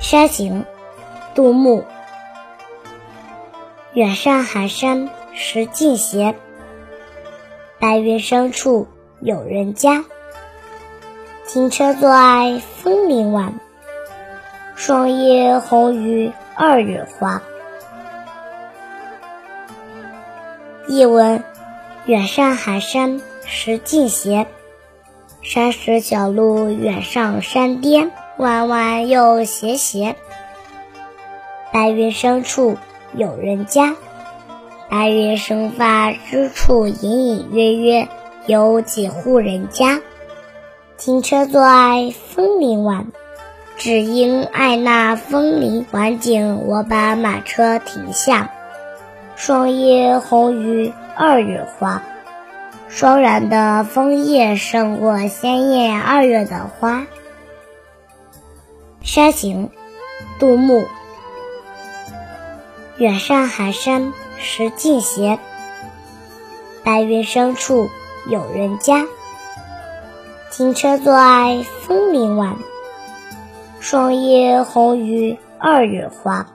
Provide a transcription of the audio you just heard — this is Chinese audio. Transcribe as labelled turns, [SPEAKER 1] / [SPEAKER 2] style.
[SPEAKER 1] 山行，杜牧。远上寒山石径斜，白云深处有人家。停车坐爱枫林晚，霜叶红于二月花。译文：远上寒山石径斜，山石小路远上山巅。弯弯又斜斜，白云深处有人家。白云生发之处，隐隐约约有几户人家。停车坐爱枫林晚，只因爱那枫林晚景，我把马车停下。霜叶红于二月花，霜染的枫叶胜过鲜艳二月的花。山行，杜牧。远上寒山石径斜，白云深处有人家。停车坐爱枫林晚，霜叶红于二月花。